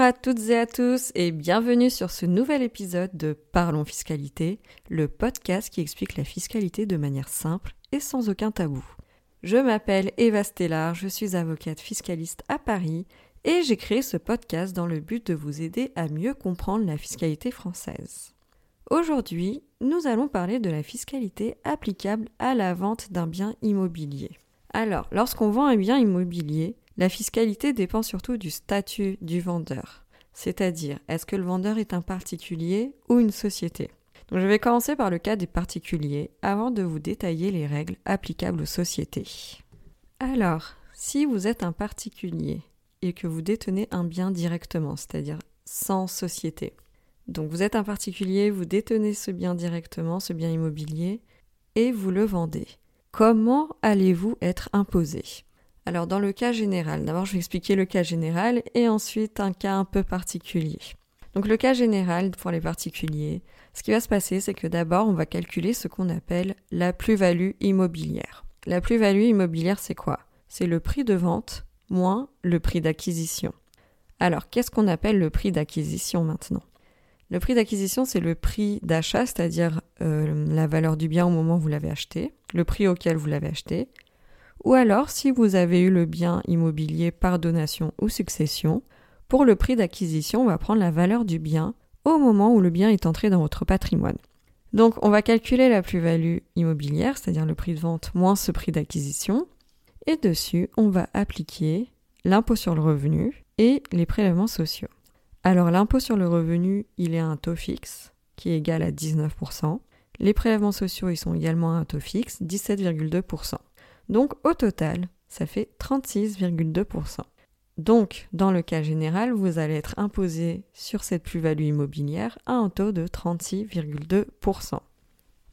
à toutes et à tous et bienvenue sur ce nouvel épisode de Parlons Fiscalité, le podcast qui explique la fiscalité de manière simple et sans aucun tabou. Je m'appelle Eva Stellar, je suis avocate fiscaliste à Paris et j'ai créé ce podcast dans le but de vous aider à mieux comprendre la fiscalité française. Aujourd'hui, nous allons parler de la fiscalité applicable à la vente d'un bien immobilier. Alors, lorsqu'on vend un bien immobilier, la fiscalité dépend surtout du statut du vendeur, c'est-à-dire est-ce que le vendeur est un particulier ou une société? Je vais commencer par le cas des particuliers avant de vous détailler les règles applicables aux sociétés. Alors, si vous êtes un particulier et que vous détenez un bien directement, c'est-à-dire sans société, donc vous êtes un particulier, vous détenez ce bien directement, ce bien immobilier, et vous le vendez. Comment allez-vous être imposé? Alors dans le cas général, d'abord je vais expliquer le cas général et ensuite un cas un peu particulier. Donc le cas général pour les particuliers, ce qui va se passer c'est que d'abord on va calculer ce qu'on appelle la plus-value immobilière. La plus-value immobilière c'est quoi? C'est le prix de vente moins le prix d'acquisition. Alors qu'est-ce qu'on appelle le prix d'acquisition maintenant? Le prix d'acquisition c'est le prix d'achat, c'est-à-dire euh, la valeur du bien au moment où vous l'avez acheté, le prix auquel vous l'avez acheté, ou alors si vous avez eu le bien immobilier par donation ou succession, pour le prix d'acquisition, on va prendre la valeur du bien au moment où le bien est entré dans votre patrimoine. Donc on va calculer la plus-value immobilière, c'est-à-dire le prix de vente moins ce prix d'acquisition, et dessus on va appliquer l'impôt sur le revenu et les prélèvements sociaux. Alors l'impôt sur le revenu, il est à un taux fixe qui est égal à 19%. Les prélèvements sociaux, ils sont également à un taux fixe, 17,2%. Donc au total, ça fait 36,2%. Donc, dans le cas général, vous allez être imposé sur cette plus-value immobilière à un taux de 36,2%.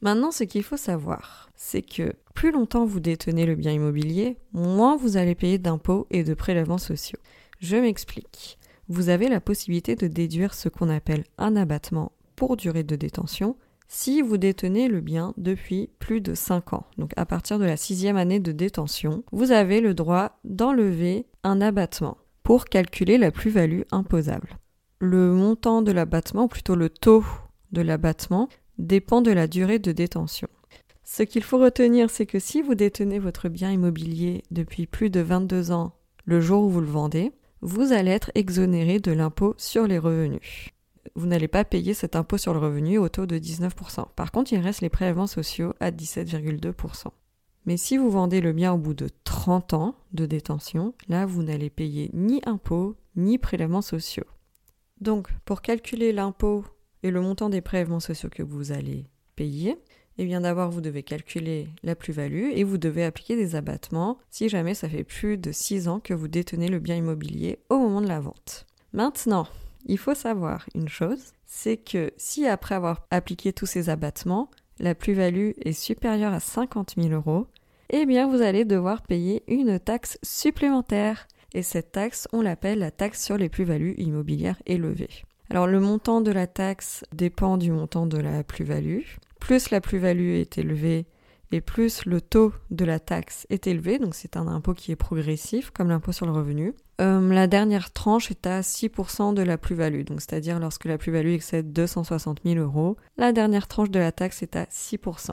Maintenant, ce qu'il faut savoir, c'est que plus longtemps vous détenez le bien immobilier, moins vous allez payer d'impôts et de prélèvements sociaux. Je m'explique. Vous avez la possibilité de déduire ce qu'on appelle un abattement pour durée de détention si vous détenez le bien depuis plus de 5 ans. Donc à partir de la sixième année de détention, vous avez le droit d'enlever un abattement pour calculer la plus-value imposable. Le montant de l'abattement, ou plutôt le taux de l'abattement, dépend de la durée de détention. Ce qu'il faut retenir, c'est que si vous détenez votre bien immobilier depuis plus de 22 ans le jour où vous le vendez, vous allez être exonéré de l'impôt sur les revenus vous n'allez pas payer cet impôt sur le revenu au taux de 19%. Par contre, il reste les prélèvements sociaux à 17,2%. Mais si vous vendez le bien au bout de 30 ans de détention, là, vous n'allez payer ni impôt ni prélèvements sociaux. Donc, pour calculer l'impôt et le montant des prélèvements sociaux que vous allez payer, eh bien d'abord vous devez calculer la plus-value et vous devez appliquer des abattements si jamais ça fait plus de 6 ans que vous détenez le bien immobilier au moment de la vente. Maintenant, il faut savoir une chose, c'est que si après avoir appliqué tous ces abattements, la plus-value est supérieure à 50 000 euros, eh bien vous allez devoir payer une taxe supplémentaire. Et cette taxe, on l'appelle la taxe sur les plus-values immobilières élevées. Alors le montant de la taxe dépend du montant de la plus-value. Plus la plus-value est élevée, et plus le taux de la taxe est élevé, donc c'est un impôt qui est progressif, comme l'impôt sur le revenu. Euh, la dernière tranche est à 6% de la plus-value, donc c'est-à-dire lorsque la plus-value excède 260 000 euros, la dernière tranche de la taxe est à 6%.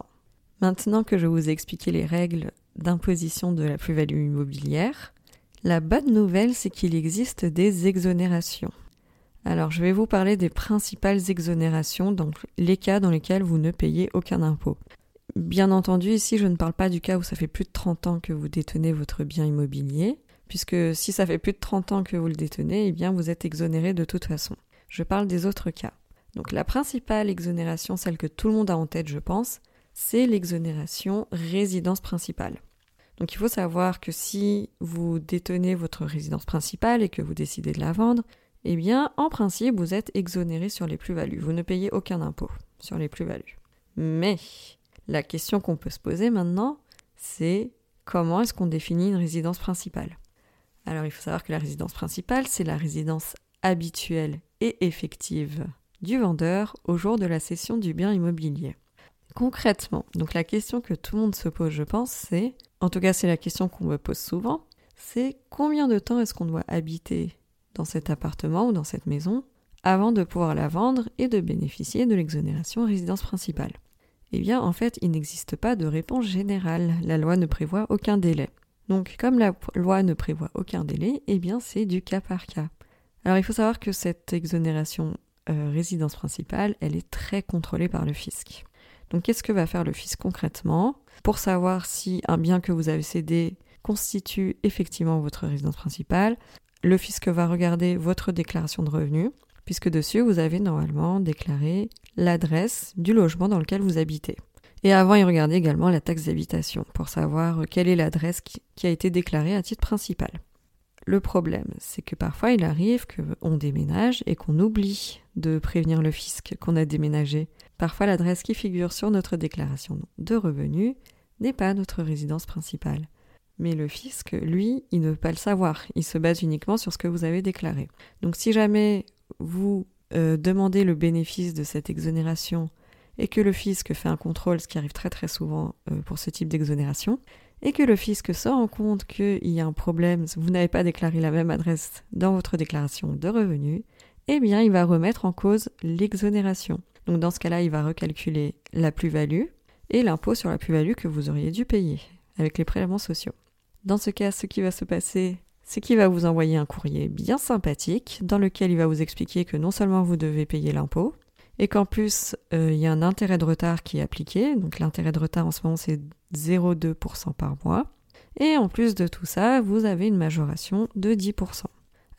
Maintenant que je vous ai expliqué les règles d'imposition de la plus-value immobilière, la bonne nouvelle c'est qu'il existe des exonérations. Alors je vais vous parler des principales exonérations, donc les cas dans lesquels vous ne payez aucun impôt. Bien entendu, ici, je ne parle pas du cas où ça fait plus de 30 ans que vous détenez votre bien immobilier, puisque si ça fait plus de 30 ans que vous le détenez, eh bien, vous êtes exonéré de toute façon. Je parle des autres cas. Donc, la principale exonération, celle que tout le monde a en tête, je pense, c'est l'exonération résidence principale. Donc, il faut savoir que si vous détenez votre résidence principale et que vous décidez de la vendre, eh bien, en principe, vous êtes exonéré sur les plus-values. Vous ne payez aucun impôt sur les plus-values. Mais la question qu'on peut se poser maintenant, c'est comment est-ce qu'on définit une résidence principale? Alors il faut savoir que la résidence principale, c'est la résidence habituelle et effective du vendeur au jour de la cession du bien immobilier. Concrètement, donc la question que tout le monde se pose, je pense, c'est, en tout cas c'est la question qu'on me pose souvent, c'est combien de temps est-ce qu'on doit habiter dans cet appartement ou dans cette maison avant de pouvoir la vendre et de bénéficier de l'exonération résidence principale? Eh bien, en fait, il n'existe pas de réponse générale. La loi ne prévoit aucun délai. Donc, comme la loi ne prévoit aucun délai, eh bien, c'est du cas par cas. Alors, il faut savoir que cette exonération euh, résidence principale, elle est très contrôlée par le fisc. Donc, qu'est-ce que va faire le fisc concrètement? Pour savoir si un bien que vous avez cédé constitue effectivement votre résidence principale, le fisc va regarder votre déclaration de revenus, puisque dessus, vous avez normalement déclaré l'adresse du logement dans lequel vous habitez. Et avant, il regardait également la taxe d'habitation pour savoir quelle est l'adresse qui a été déclarée à titre principal. Le problème, c'est que parfois il arrive qu'on déménage et qu'on oublie de prévenir le fisc qu'on a déménagé. Parfois l'adresse qui figure sur notre déclaration de revenus n'est pas notre résidence principale. Mais le fisc, lui, il ne veut pas le savoir. Il se base uniquement sur ce que vous avez déclaré. Donc si jamais vous euh, demandez le bénéfice de cette exonération et que le fisc fait un contrôle, ce qui arrive très très souvent euh, pour ce type d'exonération, et que le fisc se rend compte qu'il y a un problème, vous n'avez pas déclaré la même adresse dans votre déclaration de revenus, eh bien il va remettre en cause l'exonération. Donc dans ce cas-là, il va recalculer la plus-value et l'impôt sur la plus-value que vous auriez dû payer avec les prélèvements sociaux. Dans ce cas, ce qui va se passer, c'est qu'il va vous envoyer un courrier bien sympathique dans lequel il va vous expliquer que non seulement vous devez payer l'impôt, et qu'en plus euh, il y a un intérêt de retard qui est appliqué, donc l'intérêt de retard en ce moment c'est 0,2% par mois, et en plus de tout ça, vous avez une majoration de 10%.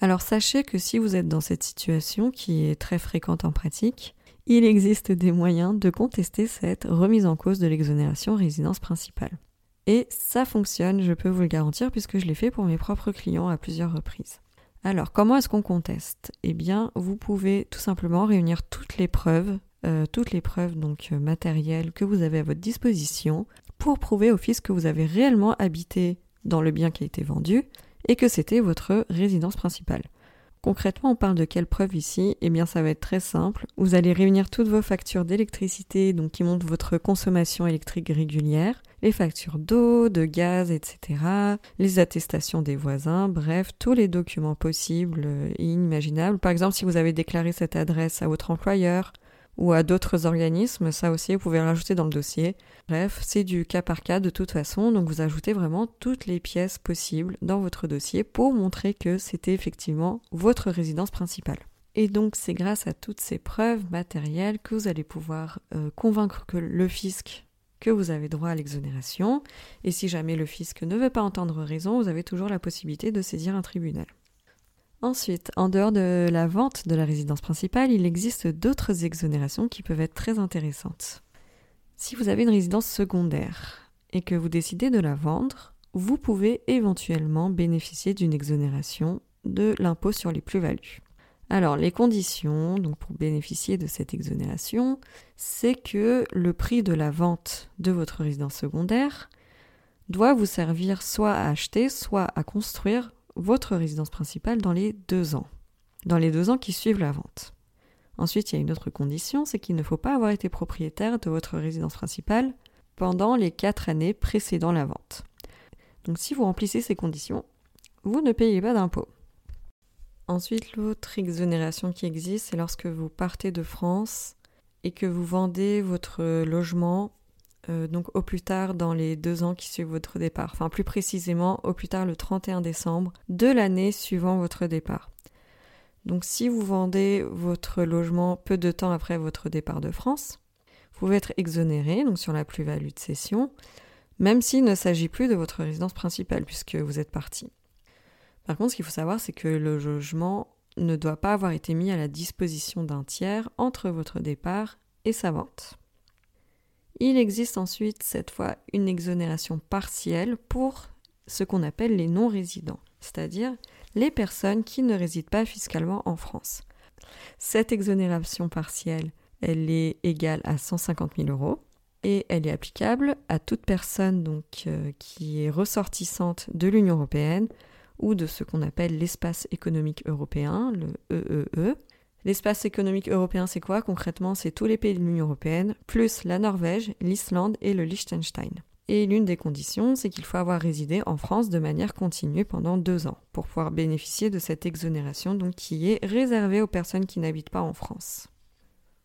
Alors sachez que si vous êtes dans cette situation qui est très fréquente en pratique, il existe des moyens de contester cette remise en cause de l'exonération résidence principale. Et ça fonctionne, je peux vous le garantir, puisque je l'ai fait pour mes propres clients à plusieurs reprises. Alors, comment est-ce qu'on conteste? Eh bien, vous pouvez tout simplement réunir toutes les preuves, euh, toutes les preuves donc euh, matérielles que vous avez à votre disposition pour prouver au fisc que vous avez réellement habité dans le bien qui a été vendu et que c'était votre résidence principale. Concrètement, on parle de quelle preuve ici? Eh bien, ça va être très simple. Vous allez réunir toutes vos factures d'électricité, donc qui montrent votre consommation électrique régulière, les factures d'eau, de gaz, etc., les attestations des voisins, bref, tous les documents possibles et inimaginables. Par exemple, si vous avez déclaré cette adresse à votre employeur, ou à d'autres organismes, ça aussi vous pouvez rajouter dans le dossier. Bref, c'est du cas par cas de toute façon, donc vous ajoutez vraiment toutes les pièces possibles dans votre dossier pour montrer que c'était effectivement votre résidence principale. Et donc c'est grâce à toutes ces preuves matérielles que vous allez pouvoir euh, convaincre le fisc que vous avez droit à l'exonération, et si jamais le fisc ne veut pas entendre raison, vous avez toujours la possibilité de saisir un tribunal. Ensuite, en dehors de la vente de la résidence principale, il existe d'autres exonérations qui peuvent être très intéressantes. Si vous avez une résidence secondaire et que vous décidez de la vendre, vous pouvez éventuellement bénéficier d'une exonération de l'impôt sur les plus-values. Alors, les conditions pour bénéficier de cette exonération, c'est que le prix de la vente de votre résidence secondaire doit vous servir soit à acheter, soit à construire votre résidence principale dans les deux ans, dans les deux ans qui suivent la vente. Ensuite, il y a une autre condition, c'est qu'il ne faut pas avoir été propriétaire de votre résidence principale pendant les quatre années précédant la vente. Donc si vous remplissez ces conditions, vous ne payez pas d'impôt. Ensuite, l'autre exonération qui existe, c'est lorsque vous partez de France et que vous vendez votre logement euh, donc au plus tard dans les deux ans qui suivent votre départ. Enfin plus précisément au plus tard le 31 décembre de l'année suivant votre départ. Donc si vous vendez votre logement peu de temps après votre départ de France, vous pouvez être exonéré donc sur la plus-value de cession, même s'il ne s'agit plus de votre résidence principale puisque vous êtes parti. Par contre, ce qu'il faut savoir, c'est que le logement ne doit pas avoir été mis à la disposition d'un tiers entre votre départ et sa vente. Il existe ensuite cette fois une exonération partielle pour ce qu'on appelle les non-résidents, c'est-à-dire les personnes qui ne résident pas fiscalement en France. Cette exonération partielle, elle est égale à 150 000 euros et elle est applicable à toute personne donc, euh, qui est ressortissante de l'Union européenne ou de ce qu'on appelle l'espace économique européen, le EEE, e, L'espace économique européen, c'est quoi concrètement? C'est tous les pays de l'Union européenne, plus la Norvège, l'Islande et le Liechtenstein. Et l'une des conditions, c'est qu'il faut avoir résidé en France de manière continue pendant deux ans pour pouvoir bénéficier de cette exonération donc qui est réservée aux personnes qui n'habitent pas en France.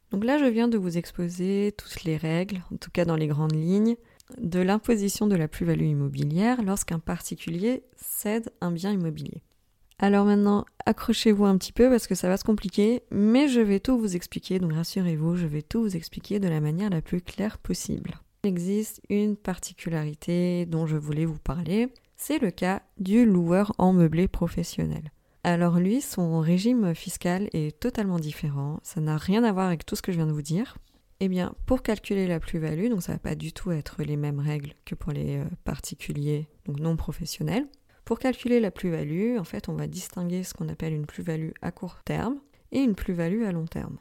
Donc là, je viens de vous exposer toutes les règles, en tout cas dans les grandes lignes, de l'imposition de la plus-value immobilière lorsqu'un particulier cède un bien immobilier. Alors maintenant, accrochez-vous un petit peu parce que ça va se compliquer, mais je vais tout vous expliquer, donc rassurez-vous, je vais tout vous expliquer de la manière la plus claire possible. Il existe une particularité dont je voulais vous parler, c'est le cas du loueur en meublé professionnel. Alors lui, son régime fiscal est totalement différent, ça n'a rien à voir avec tout ce que je viens de vous dire. Eh bien, pour calculer la plus-value, donc ça ne va pas du tout être les mêmes règles que pour les euh, particuliers, donc non professionnels. Pour calculer la plus-value, en fait, on va distinguer ce qu'on appelle une plus-value à court terme et une plus-value à long terme.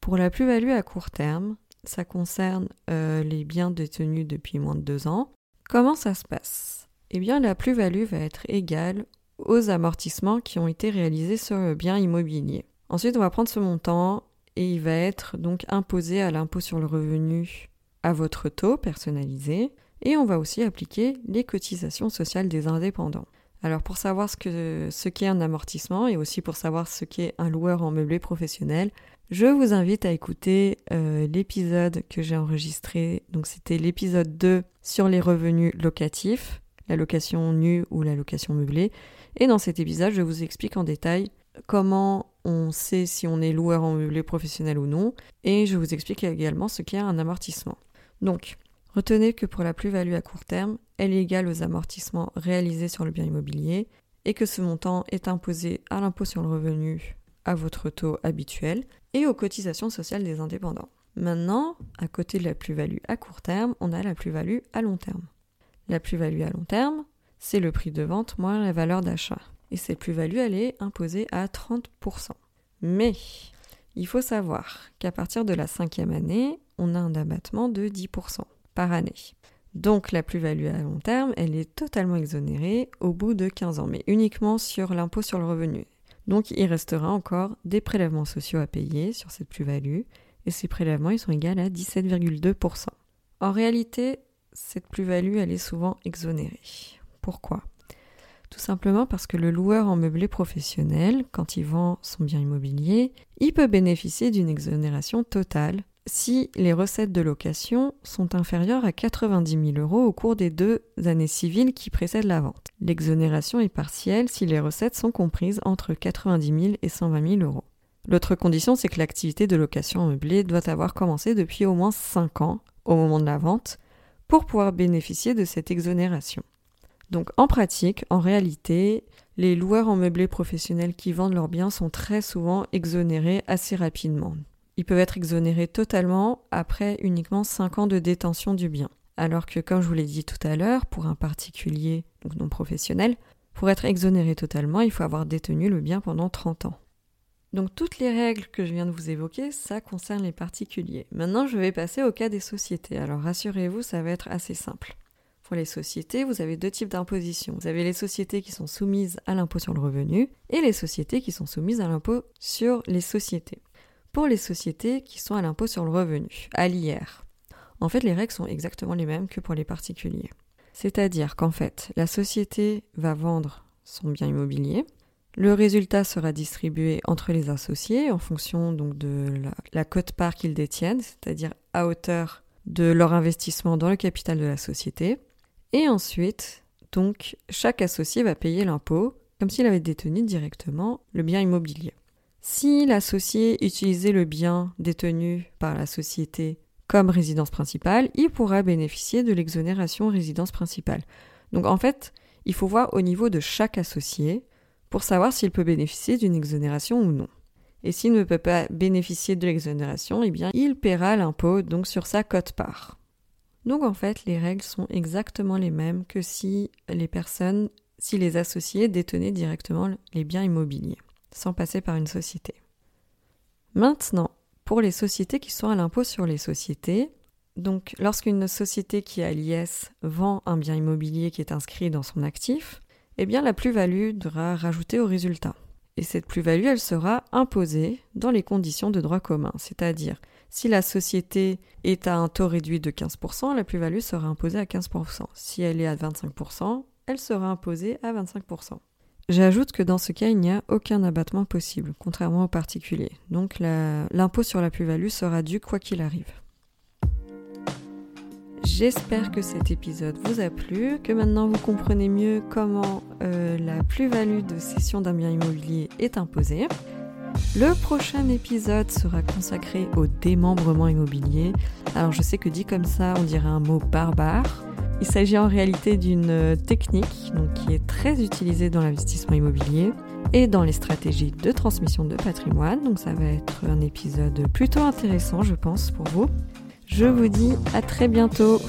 Pour la plus-value à court terme, ça concerne euh, les biens détenus depuis moins de deux ans. Comment ça se passe? Eh bien, la plus-value va être égale aux amortissements qui ont été réalisés sur le bien immobilier. Ensuite, on va prendre ce montant et il va être donc imposé à l'impôt sur le revenu à votre taux personnalisé et on va aussi appliquer les cotisations sociales des indépendants. Alors pour savoir ce qu'est un amortissement et aussi pour savoir ce qu'est un loueur en meublé professionnel, je vous invite à écouter euh, l'épisode que j'ai enregistré. Donc c'était l'épisode 2 sur les revenus locatifs, la location nue ou la location meublée. Et dans cet épisode, je vous explique en détail comment on sait si on est loueur en meublé professionnel ou non. Et je vous explique également ce qu'est un amortissement. Donc, retenez que pour la plus-value à court terme, elle est égale aux amortissements réalisés sur le bien immobilier et que ce montant est imposé à l'impôt sur le revenu à votre taux habituel et aux cotisations sociales des indépendants. Maintenant, à côté de la plus-value à court terme, on a la plus-value à long terme. La plus-value à long terme, c'est le prix de vente moins la valeur d'achat. Et cette plus-value, elle est imposée à 30%. Mais il faut savoir qu'à partir de la cinquième année, on a un abattement de 10% par année. Donc la plus-value à long terme, elle est totalement exonérée au bout de 15 ans, mais uniquement sur l'impôt sur le revenu. Donc il restera encore des prélèvements sociaux à payer sur cette plus-value, et ces prélèvements ils sont égaux à 17,2%. En réalité, cette plus-value, elle est souvent exonérée. Pourquoi? Tout simplement parce que le loueur en meublé professionnel, quand il vend son bien immobilier, il peut bénéficier d'une exonération totale si les recettes de location sont inférieures à 90 000 euros au cours des deux années civiles qui précèdent la vente. L'exonération est partielle si les recettes sont comprises entre 90 000 et 120 000 euros. L'autre condition, c'est que l'activité de location en meublé doit avoir commencé depuis au moins 5 ans au moment de la vente pour pouvoir bénéficier de cette exonération. Donc en pratique, en réalité, les loueurs en meublé professionnels qui vendent leurs biens sont très souvent exonérés assez rapidement. Ils peuvent être exonérés totalement après uniquement 5 ans de détention du bien. Alors que, comme je vous l'ai dit tout à l'heure, pour un particulier, donc non professionnel, pour être exonéré totalement, il faut avoir détenu le bien pendant 30 ans. Donc toutes les règles que je viens de vous évoquer, ça concerne les particuliers. Maintenant, je vais passer au cas des sociétés. Alors rassurez-vous, ça va être assez simple. Pour les sociétés, vous avez deux types d'imposition. Vous avez les sociétés qui sont soumises à l'impôt sur le revenu et les sociétés qui sont soumises à l'impôt sur les sociétés. Les sociétés qui sont à l'impôt sur le revenu, à l'IR, en fait, les règles sont exactement les mêmes que pour les particuliers. C'est-à-dire qu'en fait, la société va vendre son bien immobilier, le résultat sera distribué entre les associés en fonction donc de la, cote-part qu'ils détiennent, c'est-à-dire à hauteur de leur investissement dans le capital de la société. Et ensuite, donc, chaque associé va payer l'impôt comme s'il avait détenu directement le bien immobilier. Si l'associé utilisait le bien détenu par la société comme résidence principale, il pourra bénéficier de l'exonération résidence principale. Donc en fait, il faut voir au niveau de chaque associé pour savoir s'il peut bénéficier d'une exonération ou non. Et s'il ne peut pas bénéficier de l'exonération, eh bien, il paiera l'impôt sur sa cote-part. Donc en fait, les règles sont exactement les mêmes que si les personnes, si les associés détenaient directement les biens immobiliers, sans passer par une société. Maintenant, pour les sociétés qui sont à l'impôt sur les sociétés, donc lorsqu'une société qui à l'IS vend un bien immobilier qui est inscrit dans son actif, eh bien la plus-value devra rajouter au résultat. Et cette plus-value, elle sera imposée dans les conditions de droit commun, c'est-à-dire Si la société est à un taux réduit de 15%, la plus-value sera imposée à 15%. Si elle est à 25%, elle sera imposée à 25%. J'ajoute que dans ce cas, il n'y a aucun abattement possible, contrairement aux particuliers. Donc l'impôt sur la plus-value sera dû quoi qu'il arrive. J'espère que cet épisode vous a plu, que maintenant vous comprenez mieux comment euh, la plus-value de cession d'un bien immobilier est imposée. Le prochain épisode sera consacré au démembrement immobilier. Alors je sais que dit comme ça, on dirait un mot barbare. Il s'agit en réalité d'une technique qui est très utilisée dans l'investissement immobilier et dans les stratégies de transmission de patrimoine. Donc ça va être un épisode plutôt intéressant, je pense, pour vous. Je vous dis à très bientôt.